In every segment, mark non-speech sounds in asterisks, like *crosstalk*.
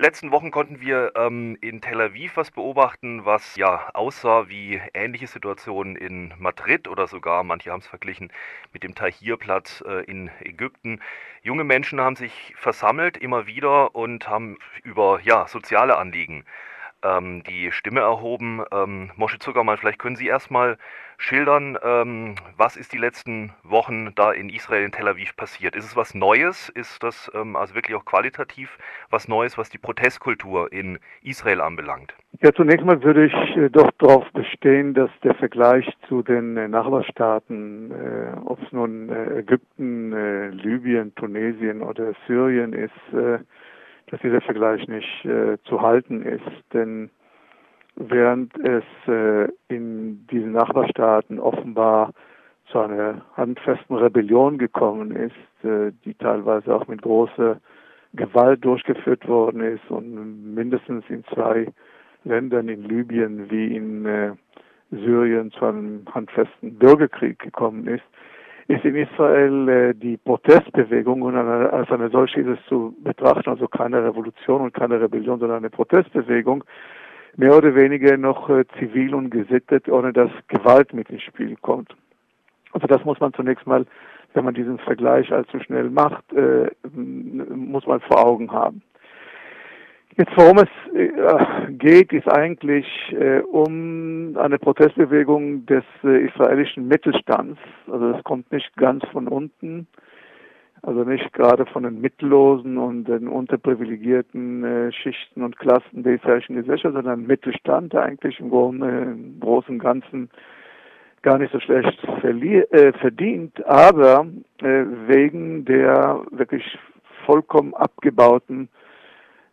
letzten Wochen konnten wir ähm, in Tel Aviv was beobachten, was ja aussah wie ähnliche Situationen in Madrid oder sogar, manche haben es verglichen, mit dem Tahrirplatz äh, in Ägypten. Junge Menschen haben sich versammelt immer wieder und haben über ja, soziale Anliegen ähm, die Stimme erhoben. Ähm, Mosche Zuckermann, vielleicht können Sie erstmal schildern, ähm, was ist die letzten Wochen da in Israel, in Tel Aviv passiert? Ist es was Neues? Ist das ähm, also wirklich auch qualitativ was Neues, was die Protestkultur in Israel anbelangt? Ja, zunächst mal würde ich äh, doch darauf bestehen, dass der Vergleich zu den äh, Nachbarstaaten, äh, ob es nun äh, Ägypten, äh, Libyen, Tunesien oder Syrien ist, äh, dass dieser Vergleich nicht zu halten ist. Denn während es äh, in diesen Nachbarstaaten offenbar zu einer handfesten Rebellion gekommen ist, äh, die teilweise auch mit großer Gewalt durchgeführt worden ist und mindestens in zwei Ländern, in Libyen wie in äh, Syrien, zu einem handfesten Bürgerkrieg gekommen ist, ist in Israel die Protestbewegung und als eine solche ist es zu betrachten, also keine Revolution und keine Rebellion, sondern eine Protestbewegung, mehr oder weniger noch äh, zivil und gesittet, ohne dass Gewalt mit ins Spiel kommt. Also das muss man zunächst mal, wenn man diesen Vergleich allzu schnell macht, äh, muss man vor Augen haben. Jetzt, worum es äh, geht, ist eigentlich um eine Protestbewegung des israelischen Mittelstands. Also es kommt nicht ganz von unten, also nicht gerade von den mittellosen und den unterprivilegierten äh, Schichten und Klassen der israelischen Gesellschaft, sondern Mittelstand, der eigentlich im, Grunde, im Großen und Ganzen gar nicht so schlecht äh, verdient, aber äh, wegen der wirklich vollkommen abgebauten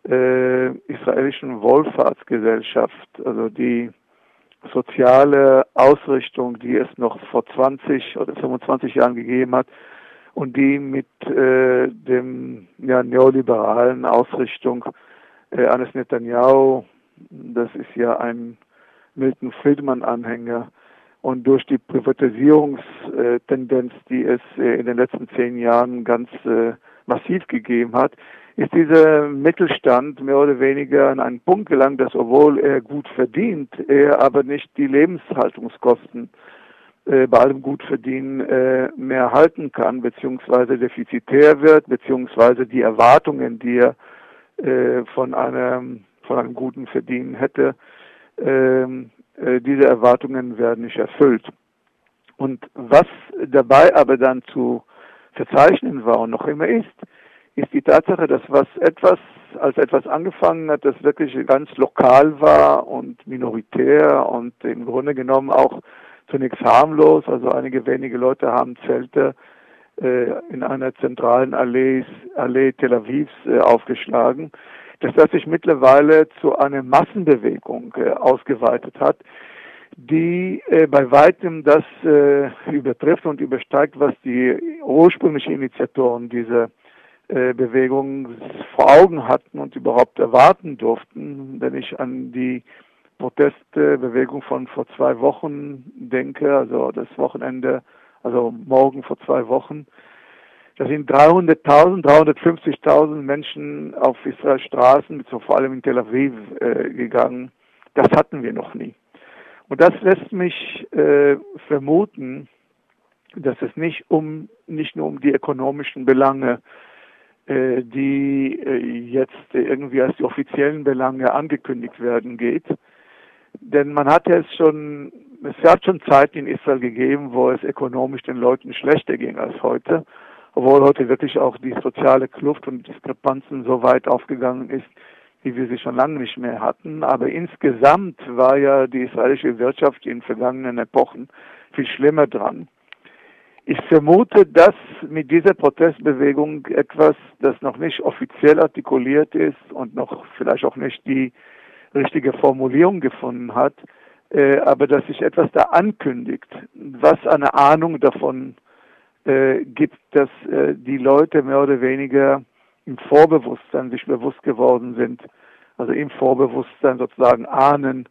äh, israelischen Wohlfahrtsgesellschaft, also die soziale Ausrichtung, die es noch vor 20 oder 25 Jahren gegeben hat und die mit äh, dem ja, neoliberalen Ausrichtung äh, eines Netanyahu, das ist ja ein Milton Friedman-Anhänger, und durch die Privatisierungstendenz, die es äh, in den letzten zehn Jahren ganz äh, massiv gegeben hat, ist dieser Mittelstand mehr oder weniger an einen Punkt gelangt, dass obwohl er gut verdient, er aber nicht die Lebenshaltungskosten bei allem Gutverdienen äh, mehr halten kann, beziehungsweise defizitär wird, beziehungsweise die Erwartungen, die er äh, von einem von einem guten Verdienen hätte, ähm, äh, diese Erwartungen werden nicht erfüllt. Und was dabei aber dann zu verzeichnen war und noch immer ist, ist die Tatsache, dass was etwas als etwas angefangen hat, das wirklich ganz lokal war und minoritär und im Grunde genommen auch zunächst harmlos. Also einige wenige Leute haben Zelte äh, in einer zentralen Allee, Allee Tel Avivs äh, aufgeschlagen, dass das sich mittlerweile zu einer Massenbewegung äh, ausgeweitet hat, die äh, bei weitem das äh, übertrifft und übersteigt, was die ursprünglichen Initiatoren dieser äh, Bewegung vor Augen hatten und überhaupt erwarten durften. Wenn ich an die Protestbewegung von vor zwei Wochen denke, also das Wochenende, also morgen vor zwei Wochen, da sind 300.000, 350.000 Menschen auf Israels Straßen, vor allem in Tel Aviv, äh, gegangen. Das hatten wir noch nie. Und das lässt mich äh, vermuten, dass es nicht um nicht nur um die ökonomischen Belange äh, die äh, jetzt irgendwie als die offiziellen Belange angekündigt werden geht. Denn man hat ja es schon, es hat schon Zeiten in Israel gegeben, wo es ökonomisch den Leuten schlechter ging als heute, obwohl heute wirklich auch die soziale Kluft und Diskrepanzen so weit aufgegangen ist, wie wir sie schon lange nicht mehr hatten. Aber insgesamt war ja die israelische Wirtschaft in vergangenen Epochen viel schlimmer dran. Ich vermute, dass mit dieser Protestbewegung etwas, das noch nicht offiziell artikuliert ist und noch vielleicht auch nicht die richtige Formulierung gefunden hat, äh, aber dass sich etwas da ankündigt, was eine Ahnung davon äh, gibt, dass äh, die Leute mehr oder weniger im Vorbewusstsein sich bewusst geworden sind, also im Vorbewusstsein sozusagen ahnen,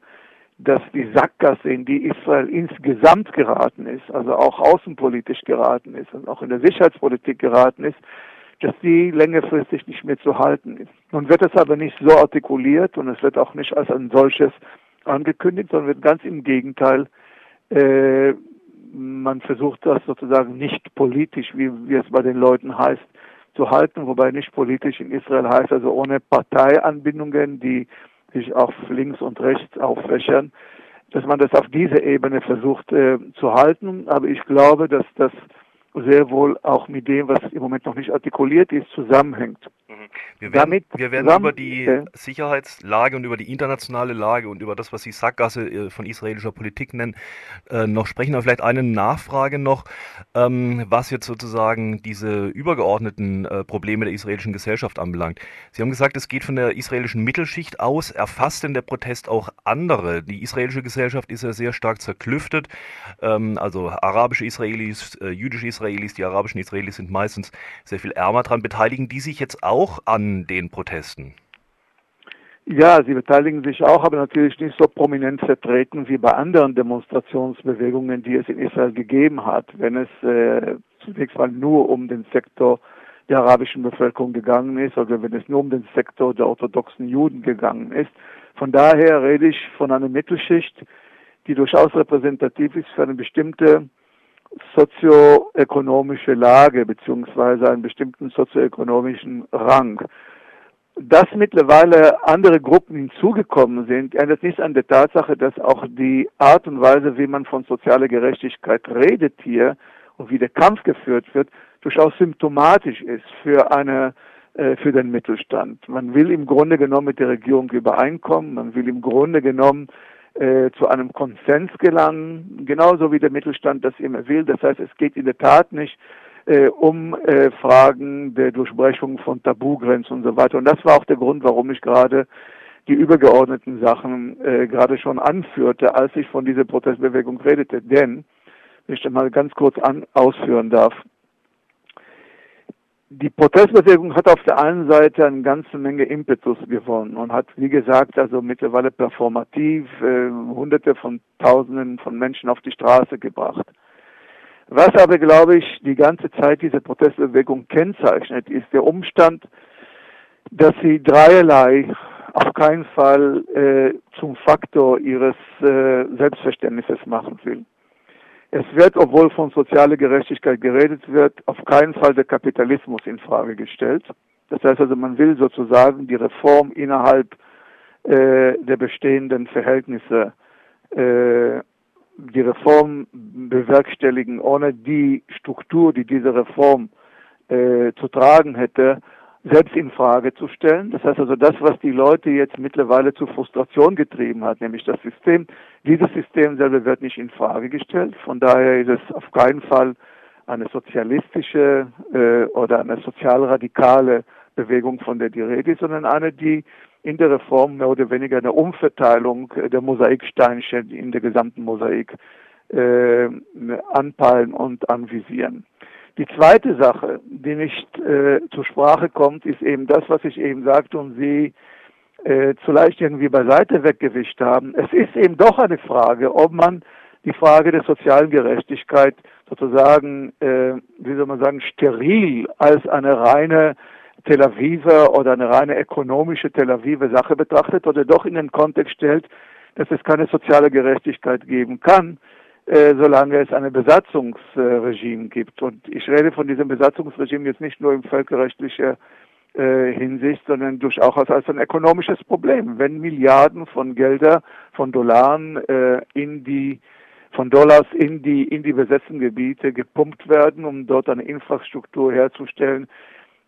dass die Sackgasse, in die Israel insgesamt geraten ist, also auch außenpolitisch geraten ist und auch in der Sicherheitspolitik geraten ist, dass die längerfristig nicht mehr zu halten ist. Nun wird es aber nicht so artikuliert und es wird auch nicht als ein solches angekündigt, sondern wird ganz im Gegenteil, äh, man versucht das sozusagen nicht politisch, wie, wie es bei den Leuten heißt, zu halten, wobei nicht politisch in Israel heißt, also ohne Parteianbindungen, die sich auf links und rechts auffächern, dass man das auf diese Ebene versucht äh, zu halten. Aber ich glaube, dass das sehr wohl auch mit dem, was im Moment noch nicht artikuliert ist, zusammenhängt. Mhm. Wir werden, Damit wir werden über die Sicherheitslage und über die internationale Lage und über das, was Sie Sackgasse äh, von israelischer Politik nennen, äh, noch sprechen. Aber vielleicht eine Nachfrage noch, ähm, was jetzt sozusagen diese übergeordneten äh, Probleme der israelischen Gesellschaft anbelangt. Sie haben gesagt, es geht von der israelischen Mittelschicht aus. Erfasst denn der Protest auch andere? Die israelische Gesellschaft ist ja sehr stark zerklüftet. Ähm, also arabische Israelis, jüdische Israelis, Israelis, die arabischen Israelis sind meistens sehr viel ärmer dran. Beteiligen die sich jetzt auch an den Protesten? Ja, sie beteiligen sich auch, aber natürlich nicht so prominent vertreten wie bei anderen Demonstrationsbewegungen, die es in Israel gegeben hat. Wenn es äh, zunächst mal nur um den Sektor der arabischen Bevölkerung gegangen ist oder wenn es nur um den Sektor der orthodoxen Juden gegangen ist. Von daher rede ich von einer Mittelschicht, die durchaus repräsentativ ist für eine bestimmte sozioökonomische Lage beziehungsweise einen bestimmten sozioökonomischen Rang. Dass mittlerweile andere Gruppen hinzugekommen sind, ändert nichts an der Tatsache, dass auch die Art und Weise, wie man von sozialer Gerechtigkeit redet hier und wie der Kampf geführt wird, durchaus symptomatisch ist für eine äh, für den Mittelstand. Man will im Grunde genommen mit der Regierung übereinkommen, man will im Grunde genommen äh, zu einem Konsens gelangen, genauso wie der Mittelstand das immer will. Das heißt, es geht in der Tat nicht äh, um äh, Fragen der Durchbrechung von Tabugrenzen und so weiter. Und das war auch der Grund, warum ich gerade die übergeordneten Sachen äh, gerade schon anführte, als ich von dieser Protestbewegung redete. Denn, wenn ich das mal ganz kurz an, ausführen darf, die Protestbewegung hat auf der einen Seite eine ganze Menge Impetus gewonnen und hat, wie gesagt, also mittlerweile performativ äh, Hunderte von Tausenden von Menschen auf die Straße gebracht. Was aber, glaube ich, die ganze Zeit diese Protestbewegung kennzeichnet, ist der Umstand, dass sie dreierlei auf keinen Fall äh, zum Faktor ihres äh, Selbstverständnisses machen will. Es wird, obwohl von sozialer Gerechtigkeit geredet wird, auf keinen Fall der Kapitalismus in Frage gestellt. Das heißt also, man will sozusagen die Reform innerhalb äh, der bestehenden Verhältnisse, äh, die Reform bewerkstelligen, ohne die Struktur, die diese Reform äh, zu tragen hätte, selbst in Frage zu stellen. Das heißt also, das, was die Leute jetzt mittlerweile zu Frustration getrieben hat, nämlich das System, dieses System selber wird nicht in Frage gestellt. Von daher ist es auf keinen Fall eine sozialistische äh, oder eine sozialradikale Bewegung, von der die Rede ist, sondern eine, die in der Reform mehr oder weniger eine Umverteilung der Mosaiksteinchen in der gesamten Mosaik äh, anpeilen und anvisieren. Die zweite Sache, die nicht äh, zur Sprache kommt, ist eben das, was ich eben sagte und Sie äh, zu leicht irgendwie beiseite weggewischt haben. Es ist eben doch eine Frage, ob man die Frage der sozialen Gerechtigkeit sozusagen, äh, wie soll man sagen, steril als eine reine Tel Aviver oder eine reine ökonomische Tel Aviver Sache betrachtet oder doch in den Kontext stellt, dass es keine soziale Gerechtigkeit geben kann, solange es ein Besatzungsregime gibt. Und ich rede von diesem Besatzungsregime jetzt nicht nur im völkerrechtlichen äh, Hinsicht, sondern durchaus als ein ökonomisches Problem. Wenn Milliarden von Gelder, von Dollar äh, in die von Dollars in die in die besetzten Gebiete gepumpt werden, um dort eine Infrastruktur herzustellen,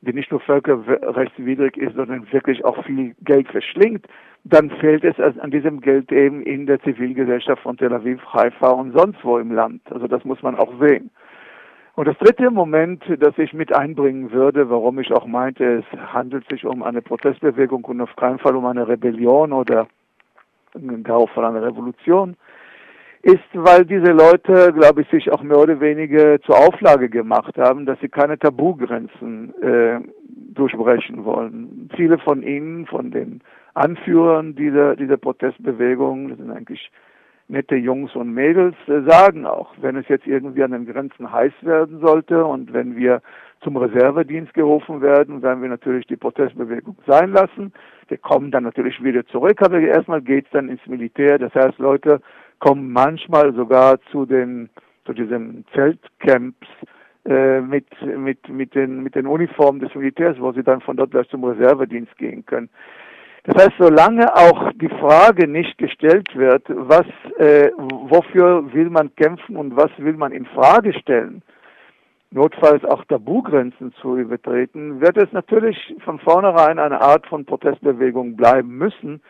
die nicht nur völkerrechtswidrig ist, sondern wirklich auch viel Geld verschlingt, dann fehlt es an diesem Geld eben in der Zivilgesellschaft von Tel Aviv, Haifa und sonst wo im Land. Also das muss man auch sehen. Und das dritte Moment, das ich mit einbringen würde, warum ich auch meinte, es handelt sich um eine Protestbewegung und auf keinen Fall um eine Rebellion oder gar von einer Revolution, ist, weil diese Leute, glaube ich, sich auch mehr oder weniger zur Auflage gemacht haben, dass sie keine Tabugrenzen äh, durchbrechen wollen. Viele von ihnen, von den Anführern dieser, dieser Protestbewegung, das sind eigentlich nette Jungs und Mädels, äh, sagen auch, wenn es jetzt irgendwie an den Grenzen heiß werden sollte und wenn wir zum Reservedienst gerufen werden, werden wir natürlich die Protestbewegung sein lassen. Wir kommen dann natürlich wieder zurück, aber erstmal geht's dann ins Militär. Das heißt, Leute kommen manchmal sogar zu den zu diesen Zeltcamps äh, mit mit mit den mit den Uniformen des Militärs, wo sie dann von dort gleich zum Reservedienst gehen können. Das heißt, solange auch die Frage nicht gestellt wird, was, äh, wofür will man kämpfen und was will man in Frage stellen, notfalls auch Tabugrenzen zu übertreten, wird es natürlich von vornherein eine Art von Protestbewegung bleiben müssen,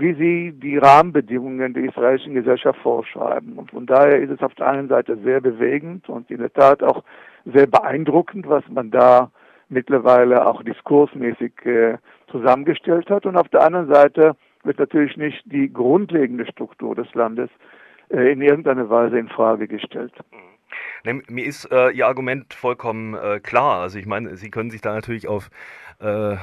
wie sie die Rahmenbedingungen der israelischen Gesellschaft vorschreiben. Und von daher ist es auf der einen Seite sehr bewegend und in der Tat auch sehr beeindruckend, was man da mittlerweile auch diskursmäßig äh, zusammengestellt hat. Und auf der anderen Seite wird natürlich nicht die grundlegende Struktur des Landes äh, in irgendeiner Weise in Frage gestellt. Nee, mir ist äh, Ihr Argument vollkommen äh, klar. Also ich meine, Sie können sich da natürlich auf äh,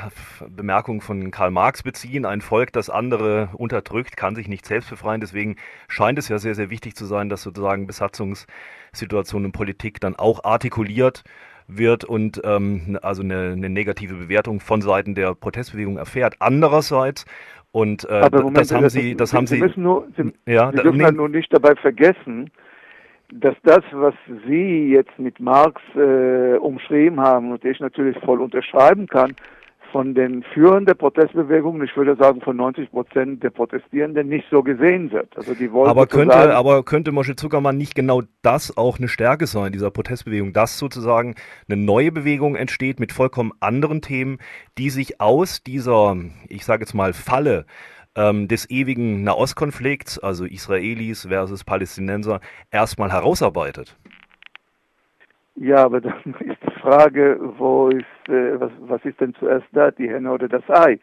Bemerkungen von Karl Marx beziehen. Ein Volk, das andere unterdrückt, kann sich nicht selbst befreien. Deswegen scheint es ja sehr, sehr wichtig zu sein, dass sozusagen Besatzungssituationen in Politik dann auch artikuliert wird und ähm, also eine, eine negative Bewertung von Seiten der Protestbewegung erfährt. Andererseits und äh, Moment, das haben Sie, das Sie, haben Sie, Sie, nur, Sie, ja, Sie dürfen nee, halt nur nicht dabei vergessen, dass das, was Sie jetzt mit Marx äh, umschrieben haben und ich natürlich voll unterschreiben kann, von den Führern der Protestbewegung, ich würde sagen von 90 Prozent der Protestierenden, nicht so gesehen wird. Also die wollen aber könnte, aber könnte Mosche Zuckermann nicht genau das auch eine Stärke sein, dieser Protestbewegung, dass sozusagen eine neue Bewegung entsteht mit vollkommen anderen Themen, die sich aus dieser, ich sage jetzt mal, Falle ähm, des ewigen Nahostkonflikts, also Israelis versus Palästinenser, erstmal herausarbeitet. Ja, aber dann *laughs* ist die Frage, wo ist, äh, was, was ist denn zuerst da, die Henne oder das Ei?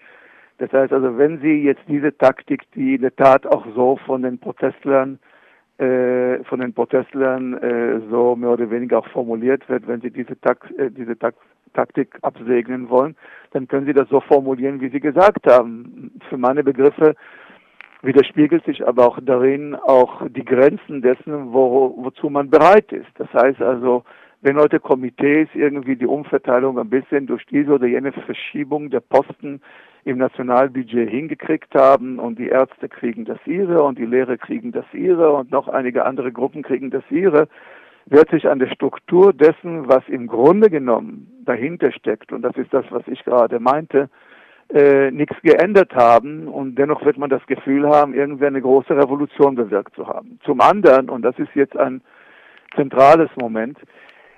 Das heißt also, wenn Sie jetzt diese Taktik, die in der Tat auch so von den Protestlern, äh, von den Protestlern äh, so mehr oder weniger auch formuliert wird, wenn Sie diese, Tak äh, diese Tak Taktik absegnen wollen, dann können Sie das so formulieren, wie Sie gesagt haben. Für meine Begriffe widerspiegelt sich aber auch darin auch die Grenzen dessen, wo, wozu man bereit ist. Das heißt also, wenn heute Komitees irgendwie die Umverteilung ein bisschen durch diese oder jene Verschiebung der Posten im Nationalbudget hingekriegt haben und die Ärzte kriegen das ihre und die Lehrer kriegen das ihre und noch einige andere Gruppen kriegen das ihre, wird sich an der Struktur dessen, was im Grunde genommen dahinter steckt, und das ist das, was ich gerade meinte, äh, nichts geändert haben und dennoch wird man das Gefühl haben, irgendwie eine große Revolution bewirkt zu haben. Zum anderen, und das ist jetzt ein zentrales Moment,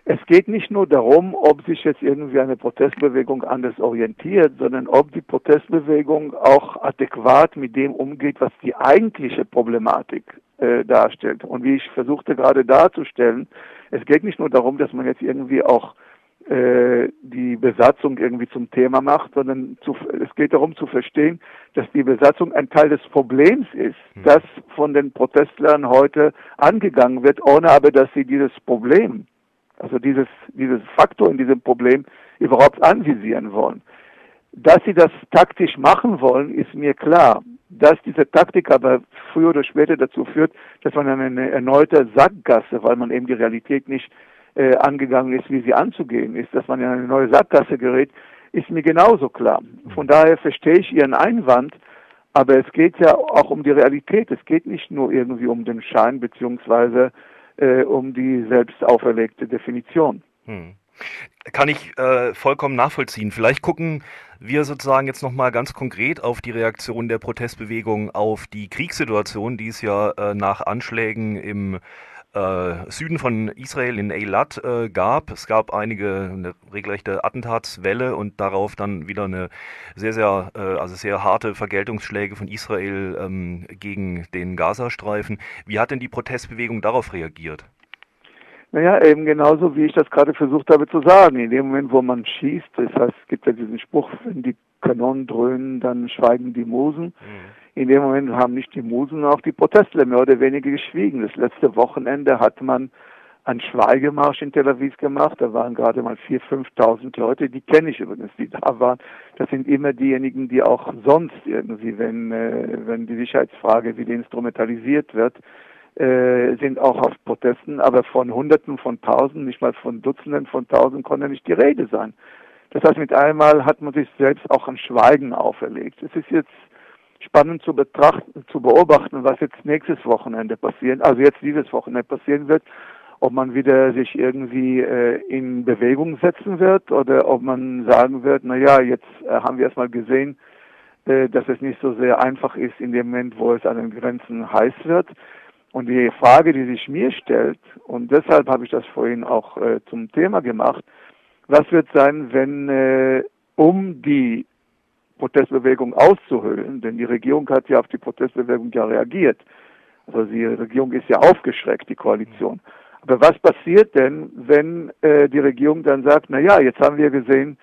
es geht nicht nur darum, ob sich jetzt irgendwie eine Protestbewegung anders orientiert, sondern ob die Protestbewegung auch adäquat mit dem umgeht, was die eigentliche Problematik äh, darstellt. Und wie ich versuchte gerade darzustellen, es geht nicht nur darum, dass man jetzt irgendwie auch äh, die Besatzung irgendwie zum Thema macht, sondern zu, es geht darum zu verstehen, dass die Besatzung ein Teil des Problems ist, hm. das von den Protestlern heute angegangen wird, ohne aber dass sie dieses Problem also dieses, dieses Faktor in diesem Problem überhaupt anvisieren wollen. Dass sie das taktisch machen wollen, ist mir klar. Dass diese Taktik aber früher oder später dazu führt, dass man eine erneute Sackgasse, weil man eben die Realität nicht äh, angegangen ist, wie sie anzugehen ist, dass man in eine neue Sackgasse gerät, ist mir genauso klar. Von daher verstehe ich Ihren Einwand, aber es geht ja auch um die Realität. Es geht nicht nur irgendwie um den Schein beziehungsweise äh, um die selbst auferlegte Definition. Hm. Kann ich äh, vollkommen nachvollziehen. Vielleicht gucken wir sozusagen jetzt nochmal ganz konkret auf die Reaktion der Protestbewegung auf die Kriegssituation, die es ja äh, nach Anschlägen im äh, Süden von Israel in Eilat äh, gab. Es gab einige eine regelrechte Attentatswelle und darauf dann wieder eine sehr, sehr, äh, also sehr harte Vergeltungsschläge von Israel ähm, gegen den Gazastreifen. Wie hat denn die Protestbewegung darauf reagiert? Naja, eben genauso, wie ich das gerade versucht habe zu sagen. In dem Moment, wo man schießt, das heißt, es gibt ja diesen Spruch, wenn die Kanonen dröhnen, dann schweigen die Musen. Mhm. In dem Moment haben nicht die Musen, sondern auch die Protestler mehr oder weniger geschwiegen. Das letzte Wochenende hat man einen Schweigemarsch in Tel Aviv gemacht. Da waren gerade mal 4.000, 5.000 Leute. Die kenne ich übrigens, die da waren. Das sind immer diejenigen, die auch sonst irgendwie, wenn, äh, wenn die Sicherheitsfrage wieder instrumentalisiert wird, äh, sind auch auf Protesten, aber von Hunderten von Tausenden, nicht mal von Dutzenden von Tausenden konnte nicht die Rede sein. Das heißt, mit einmal hat man sich selbst auch ein Schweigen auferlegt. Es ist jetzt spannend zu betrachten, zu beobachten, was jetzt nächstes Wochenende passieren, also jetzt dieses Wochenende passieren wird, ob man wieder sich irgendwie äh, in Bewegung setzen wird oder ob man sagen wird, na ja, jetzt äh, haben wir erstmal gesehen, äh, dass es nicht so sehr einfach ist in dem Moment, wo es an den Grenzen heiß wird. Und die Frage, die sich mir stellt, und deshalb habe ich das vorhin auch äh, zum Thema gemacht, was wird sein, wenn äh, um die Protestbewegung auszuhöhlen, denn die Regierung hat ja auf die Protestbewegung ja reagiert. Also die Regierung ist ja aufgeschreckt, die Koalition. Aber was passiert denn, wenn äh, die Regierung dann sagt, na ja, jetzt haben wir gesehen,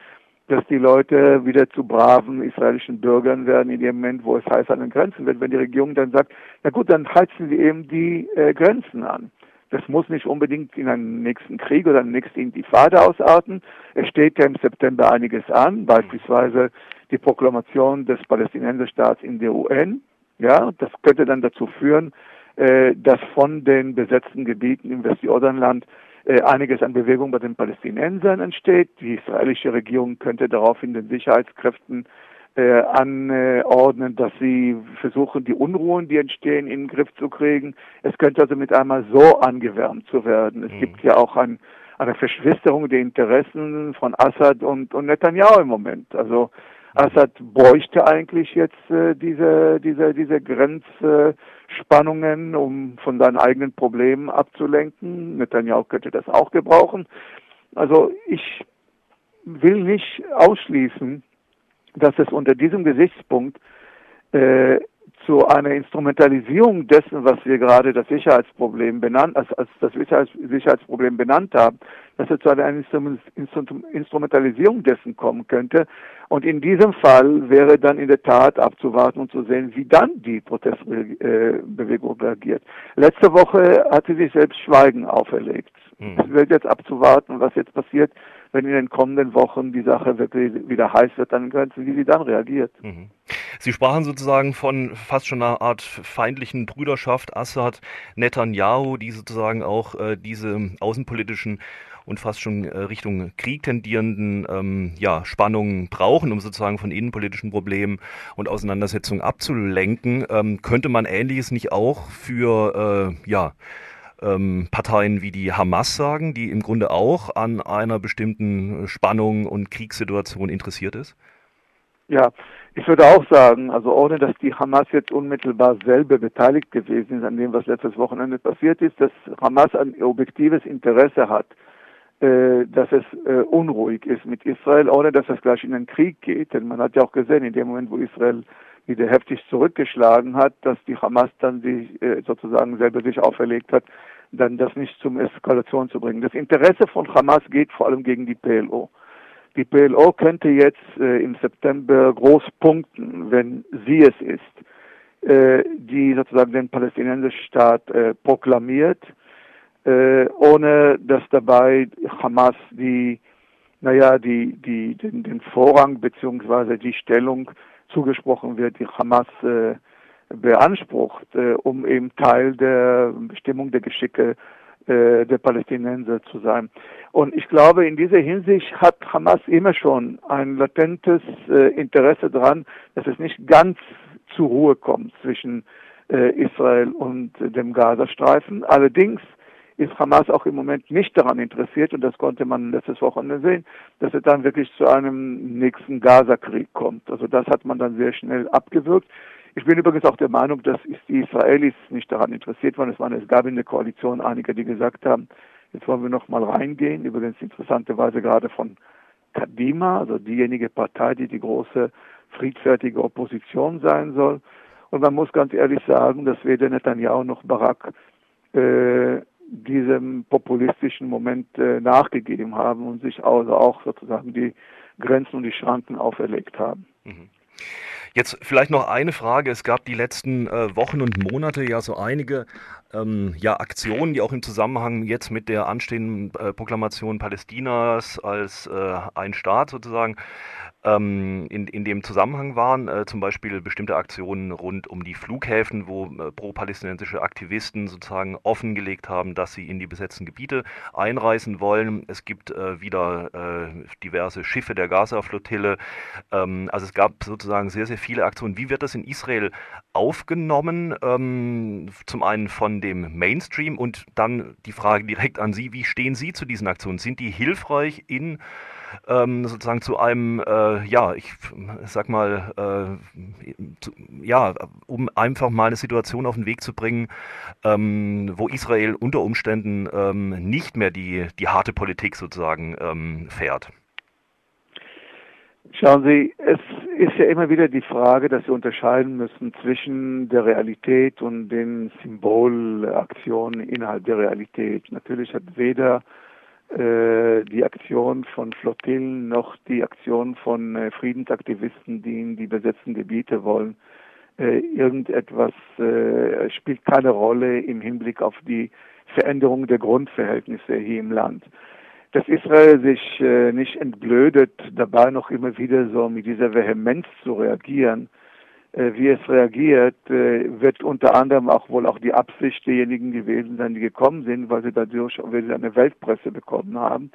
dass die Leute wieder zu braven israelischen Bürgern werden in dem Moment, wo es heiß an den Grenzen wird, wenn die Regierung dann sagt, na gut, dann heizen wir eben die äh, Grenzen an. Das muss nicht unbedingt in einen nächsten Krieg oder eine nächste Intifada ausarten. Es steht ja im September einiges an, beispielsweise die Proklamation des Palästinenserstaats in der UN. Ja, das könnte dann dazu führen, äh, dass von den besetzten Gebieten im Westjordanland äh, einiges an Bewegung bei den Palästinensern entsteht. Die israelische Regierung könnte daraufhin den Sicherheitskräften äh, anordnen, dass sie versuchen, die Unruhen, die entstehen, in den Griff zu kriegen. Es könnte also mit einmal so angewärmt zu werden. Es mhm. gibt ja auch ein, eine Verschwisterung der Interessen von Assad und, und Netanyahu im Moment. Also Assad bräuchte eigentlich jetzt äh, diese, diese, diese Grenzspannungen, um von seinen eigenen Problemen abzulenken. Netanyahu könnte das auch gebrauchen. Also ich will nicht ausschließen, dass es unter diesem Gesichtspunkt äh, zu einer Instrumentalisierung dessen, was wir gerade das Sicherheitsproblem benannt, als, als das Sicherheitsproblem benannt haben, dass es zu einer Instrumentalisierung dessen kommen könnte. Und in diesem Fall wäre dann in der Tat abzuwarten und zu sehen, wie dann die Protestbewegung reagiert. Letzte Woche hat sie sich selbst Schweigen auferlegt. Mhm. Es wird jetzt abzuwarten, was jetzt passiert, wenn in den kommenden Wochen die Sache wirklich wieder heiß wird an den Grenzen, wie sie dann reagiert. Mhm. Sie sprachen sozusagen von fast schon einer Art feindlichen Brüderschaft Assad, Netanyahu, die sozusagen auch äh, diese außenpolitischen und fast schon äh, Richtung Krieg tendierenden ähm, ja, Spannungen brauchen, um sozusagen von innenpolitischen Problemen und Auseinandersetzungen abzulenken. Ähm, könnte man Ähnliches nicht auch für äh, ja, ähm, Parteien wie die Hamas sagen, die im Grunde auch an einer bestimmten Spannung und Kriegssituation interessiert ist? Ja, ich würde auch sagen, also ohne dass die Hamas jetzt unmittelbar selber beteiligt gewesen ist an dem, was letztes Wochenende passiert ist, dass Hamas ein objektives Interesse hat, äh, dass es äh, unruhig ist mit Israel, ohne dass es gleich in einen Krieg geht. Denn man hat ja auch gesehen, in dem Moment, wo Israel wieder heftig zurückgeschlagen hat, dass die Hamas dann sich äh, sozusagen selber sich auferlegt hat, dann das nicht zum Eskalation zu bringen. Das Interesse von Hamas geht vor allem gegen die PLO. Die PLO könnte jetzt äh, im September groß punkten, wenn sie es ist, äh, die sozusagen den palästinensischen Staat äh, proklamiert, äh, ohne dass dabei Hamas die, naja, die, die, den, den Vorrang beziehungsweise die Stellung zugesprochen wird, die Hamas äh, beansprucht, äh, um eben Teil der Bestimmung der Geschicke äh, der Palästinenser zu sein. Und ich glaube, in dieser Hinsicht hat Hamas immer schon ein latentes äh, Interesse daran, dass es nicht ganz zur Ruhe kommt zwischen äh, Israel und dem Gazastreifen. Allerdings ist Hamas auch im Moment nicht daran interessiert, und das konnte man letztes Wochenende sehen, dass es dann wirklich zu einem nächsten Gaza-Krieg kommt. Also das hat man dann sehr schnell abgewürgt. Ich bin übrigens auch der Meinung, dass die Israelis nicht daran interessiert waren. Es, waren, es gab in der Koalition einige, die gesagt haben, jetzt wollen wir noch mal reingehen. Übrigens interessanterweise gerade von Kadima, also diejenige Partei, die die große friedfertige Opposition sein soll. Und man muss ganz ehrlich sagen, dass weder Netanyahu noch Barak äh, diesem populistischen Moment äh, nachgegeben haben und sich also auch sozusagen die Grenzen und die Schranken auferlegt haben. Mhm. Jetzt vielleicht noch eine Frage. Es gab die letzten äh, Wochen und Monate ja so einige ähm, ja, Aktionen, die auch im Zusammenhang jetzt mit der anstehenden äh, Proklamation Palästinas als äh, ein Staat sozusagen ähm, in, in dem Zusammenhang waren, äh, zum Beispiel bestimmte Aktionen rund um die Flughäfen, wo äh, pro-palästinensische Aktivisten sozusagen offengelegt haben, dass sie in die besetzten Gebiete einreisen wollen. Es gibt äh, wieder diverse Schiffe der Gaza-Flottille. Ähm, also es gab sozusagen sehr, sehr viele Aktionen. Wie wird das in Israel aufgenommen? Ähm, zum einen von dem Mainstream und dann die Frage direkt an Sie, wie stehen Sie zu diesen Aktionen? Sind die hilfreich in ähm, sozusagen zu einem, äh, ja, ich sag mal, äh, zu, ja, um einfach mal eine Situation auf den Weg zu bringen, ähm, wo Israel unter Umständen ähm, nicht mehr die, die harte Politik sozusagen ähm, fährt. Schauen Sie, es ist ja immer wieder die Frage, dass wir unterscheiden müssen zwischen der Realität und den Symbolaktionen innerhalb der Realität. Natürlich hat weder äh, die Aktion von Flottillen noch die Aktion von äh, Friedensaktivisten, die in die besetzten Gebiete wollen. Äh, irgendetwas äh, spielt keine Rolle im Hinblick auf die Veränderung der Grundverhältnisse hier im Land. Dass Israel sich äh, nicht entblödet, dabei noch immer wieder so mit dieser Vehemenz zu reagieren, äh, wie es reagiert, äh, wird unter anderem auch wohl auch die Absicht derjenigen gewesen sein, die gekommen sind, weil sie dadurch weil eine Weltpresse bekommen haben.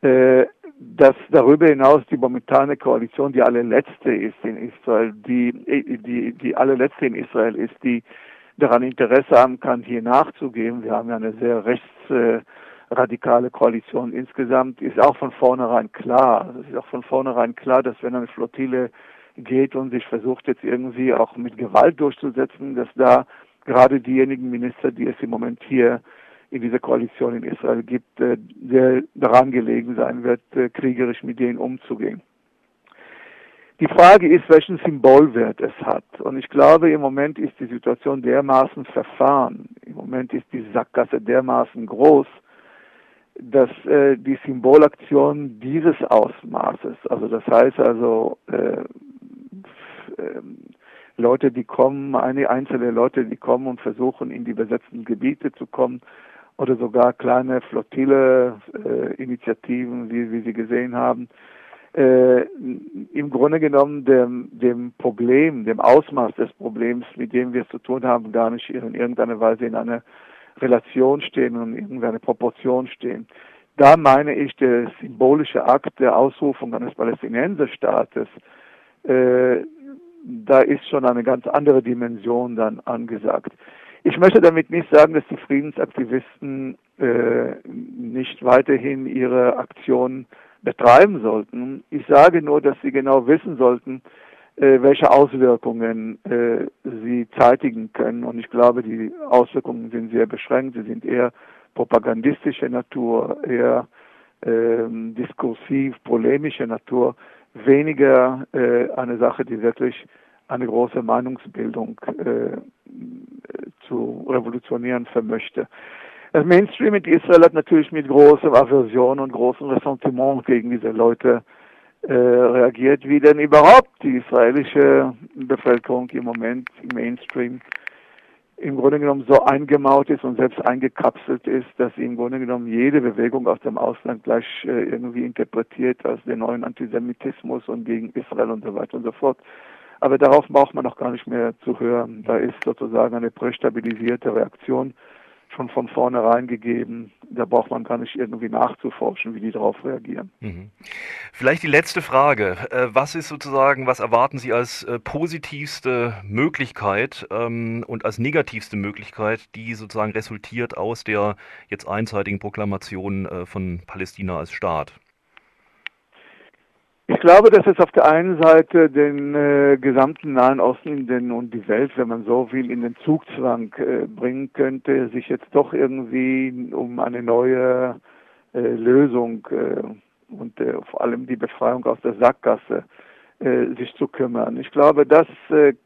Äh, dass darüber hinaus die momentane Koalition die allerletzte ist in Israel, die, die, die allerletzte in Israel ist, die daran Interesse haben kann, hier nachzugeben. Wir haben ja eine sehr rechtsradikale Koalition insgesamt, ist auch von vornherein klar. Es ist auch von vornherein klar, dass wenn eine Flottille geht und sich versucht jetzt irgendwie auch mit Gewalt durchzusetzen, dass da gerade diejenigen Minister, die es im Moment hier in dieser Koalition in Israel gibt, äh, sehr daran gelegen sein wird, äh, kriegerisch mit denen umzugehen. Die Frage ist, welchen Symbolwert es hat. Und ich glaube, im Moment ist die Situation dermaßen verfahren, im Moment ist die Sackgasse dermaßen groß, dass äh, die Symbolaktion dieses Ausmaßes, also das heißt also äh, ähm, Leute, die kommen, eine einzelne Leute, die kommen und versuchen, in die besetzten Gebiete zu kommen, oder sogar kleine Flottille-Initiativen, äh, wie, wie Sie gesehen haben, äh, im Grunde genommen dem, dem Problem, dem Ausmaß des Problems, mit dem wir es zu tun haben, gar nicht in irgendeiner Weise in einer Relation stehen und in irgendeiner Proportion stehen. Da meine ich, der symbolische Akt der Ausrufung eines Palästinenserstaates, äh, da ist schon eine ganz andere Dimension dann angesagt. Ich möchte damit nicht sagen, dass die Friedensaktivisten äh, nicht weiterhin ihre Aktionen betreiben sollten. Ich sage nur, dass sie genau wissen sollten, welche Auswirkungen äh, sie zeitigen können. Und ich glaube, die Auswirkungen sind sehr beschränkt. Sie sind eher propagandistischer Natur, eher ähm, diskursiv, polemischer Natur weniger äh, eine Sache, die wirklich eine große Meinungsbildung äh, zu revolutionieren vermöchte. Das Mainstream in Israel hat natürlich mit großer Aversion und großem Ressentiment gegen diese Leute äh, reagiert, wie denn überhaupt die israelische Bevölkerung im Moment im Mainstream im Grunde genommen so eingemauert ist und selbst eingekapselt ist, dass sie im Grunde genommen jede Bewegung aus dem Ausland gleich äh, irgendwie interpretiert als den neuen Antisemitismus und gegen Israel und so weiter und so fort. Aber darauf braucht man noch gar nicht mehr zu hören. Da ist sozusagen eine prästabilisierte Reaktion schon von vornherein gegeben. Da braucht man gar nicht irgendwie nachzuforschen, wie die darauf reagieren. Mhm. Vielleicht die letzte Frage. Äh, was ist sozusagen, was erwarten Sie als äh, positivste Möglichkeit ähm, und als negativste Möglichkeit, die sozusagen resultiert aus der jetzt einseitigen Proklamation äh, von Palästina als Staat? Ich glaube, dass es auf der einen Seite den äh, gesamten Nahen Osten den, und die Welt, wenn man so will, in den Zugzwang äh, bringen könnte, sich jetzt doch irgendwie um eine neue äh, Lösung äh, und äh, vor allem die Befreiung aus der Sackgasse äh, sich zu kümmern. Ich glaube, das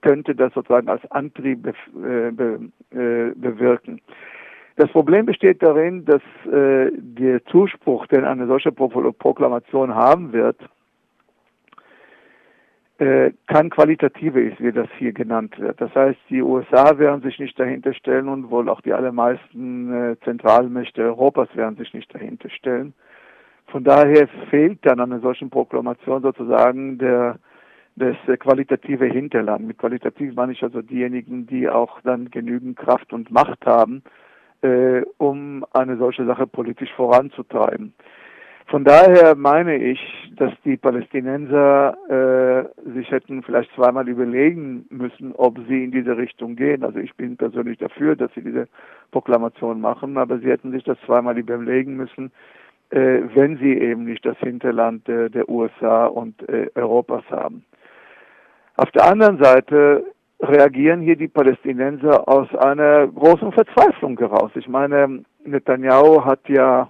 könnte das sozusagen als Antrieb be, be, bewirken. Das Problem besteht darin, dass der Zuspruch, den eine solche Proklamation haben wird, kein qualitative ist, wie das hier genannt wird. Das heißt, die USA werden sich nicht dahinter stellen und wohl auch die allermeisten äh, Zentralmächte Europas werden sich nicht dahinter stellen. Von daher fehlt dann an einer solchen Proklamation sozusagen der, das äh, qualitative Hinterland. Mit qualitativ meine ich also diejenigen, die auch dann genügend Kraft und Macht haben, äh, um eine solche Sache politisch voranzutreiben. Von daher meine ich, dass die Palästinenser äh, sich hätten vielleicht zweimal überlegen müssen, ob sie in diese Richtung gehen. Also ich bin persönlich dafür, dass sie diese Proklamation machen, aber sie hätten sich das zweimal überlegen müssen, äh, wenn sie eben nicht das Hinterland äh, der USA und äh, Europas haben. Auf der anderen Seite reagieren hier die Palästinenser aus einer großen Verzweiflung heraus. Ich meine, Netanyahu hat ja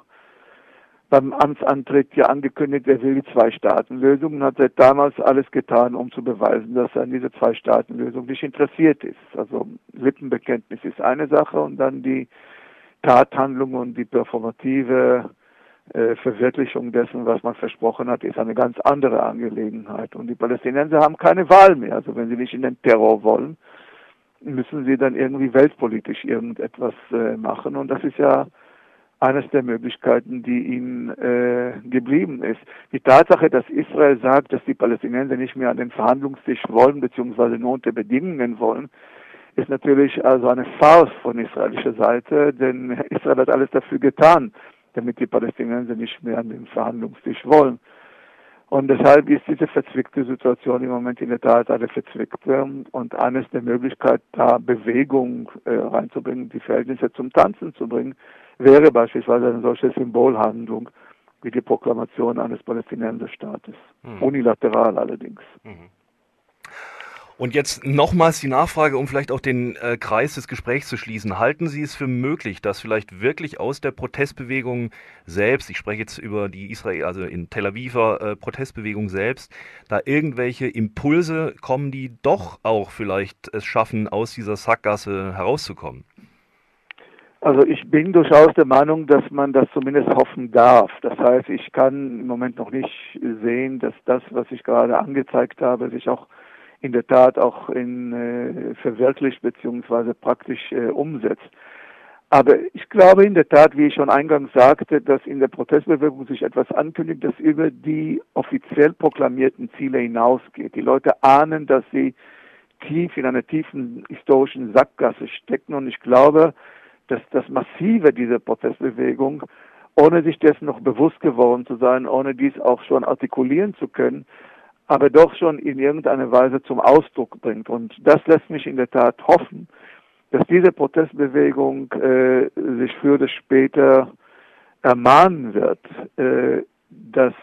beim Amtsantritt ja angekündigt, er will die Zwei-Staaten-Lösung und hat seit damals alles getan, um zu beweisen, dass er an diese Zwei-Staaten-Lösung nicht interessiert ist. Also Lippenbekenntnis ist eine Sache und dann die Tathandlung und die performative äh, Verwirklichung dessen, was man versprochen hat, ist eine ganz andere Angelegenheit. Und die Palästinenser haben keine Wahl mehr. Also wenn sie nicht in den Terror wollen, müssen sie dann irgendwie weltpolitisch irgendetwas äh, machen. Und das ist ja eines der Möglichkeiten, die ihnen äh, geblieben ist. Die Tatsache, dass Israel sagt, dass die Palästinenser nicht mehr an den Verhandlungstisch wollen, beziehungsweise nur unter Bedingungen wollen, ist natürlich also eine Farce von israelischer Seite, denn Israel hat alles dafür getan, damit die Palästinenser nicht mehr an den Verhandlungstisch wollen. Und deshalb ist diese verzwickte Situation im Moment in der Tat eine verzwickte und eines der Möglichkeiten, da Bewegung äh, reinzubringen, die Verhältnisse zum Tanzen zu bringen, wäre beispielsweise eine solche Symbolhandlung wie die Proklamation eines Palästinenserstaates. Mhm. Unilateral allerdings. Mhm. Und jetzt nochmals die Nachfrage, um vielleicht auch den äh, Kreis des Gesprächs zu schließen. Halten Sie es für möglich, dass vielleicht wirklich aus der Protestbewegung selbst, ich spreche jetzt über die Israel, also in Tel Aviver äh, Protestbewegung selbst, da irgendwelche Impulse kommen, die doch auch vielleicht es schaffen, aus dieser Sackgasse herauszukommen? Also ich bin durchaus der Meinung, dass man das zumindest hoffen darf. Das heißt, ich kann im Moment noch nicht sehen, dass das, was ich gerade angezeigt habe, sich auch in der Tat auch in äh, verwirklicht bzw. praktisch äh, umsetzt. Aber ich glaube in der Tat, wie ich schon eingangs sagte, dass in der Protestbewegung sich etwas ankündigt, das über die offiziell proklamierten Ziele hinausgeht. Die Leute ahnen, dass sie tief in einer tiefen historischen Sackgasse stecken und ich glaube, dass das Massive dieser Protestbewegung, ohne sich dessen noch bewusst geworden zu sein, ohne dies auch schon artikulieren zu können, aber doch schon in irgendeiner Weise zum Ausdruck bringt. Und das lässt mich in der Tat hoffen, dass diese Protestbewegung äh, sich für das später ermahnen wird, äh, das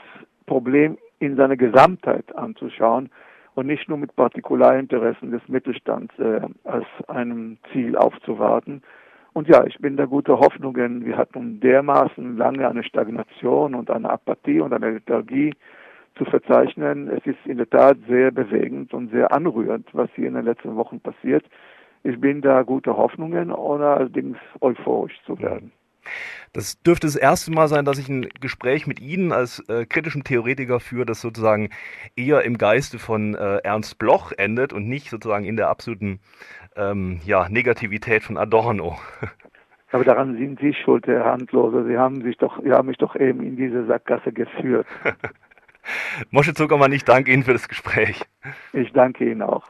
Problem in seiner Gesamtheit anzuschauen und nicht nur mit Partikularinteressen des Mittelstands äh, als einem Ziel aufzuwarten, und ja, ich bin da guter Hoffnungen. Wir hatten dermaßen lange eine Stagnation und eine Apathie und eine Lethargie zu verzeichnen. Es ist in der Tat sehr bewegend und sehr anrührend, was hier in den letzten Wochen passiert. Ich bin da guter Hoffnungen, ohne allerdings euphorisch zu werden. Das dürfte das erste Mal sein, dass ich ein Gespräch mit Ihnen als äh, kritischem Theoretiker führe, das sozusagen eher im Geiste von äh, Ernst Bloch endet und nicht sozusagen in der absoluten ähm, ja, Negativität von Adorno. *laughs* Aber daran sind Sie schuld, Herr Handloser. Sie haben, sich doch, Sie haben mich doch eben in diese Sackgasse geführt. *laughs* Mosche Zuckermann, ich danke Ihnen für das Gespräch. Ich danke Ihnen auch.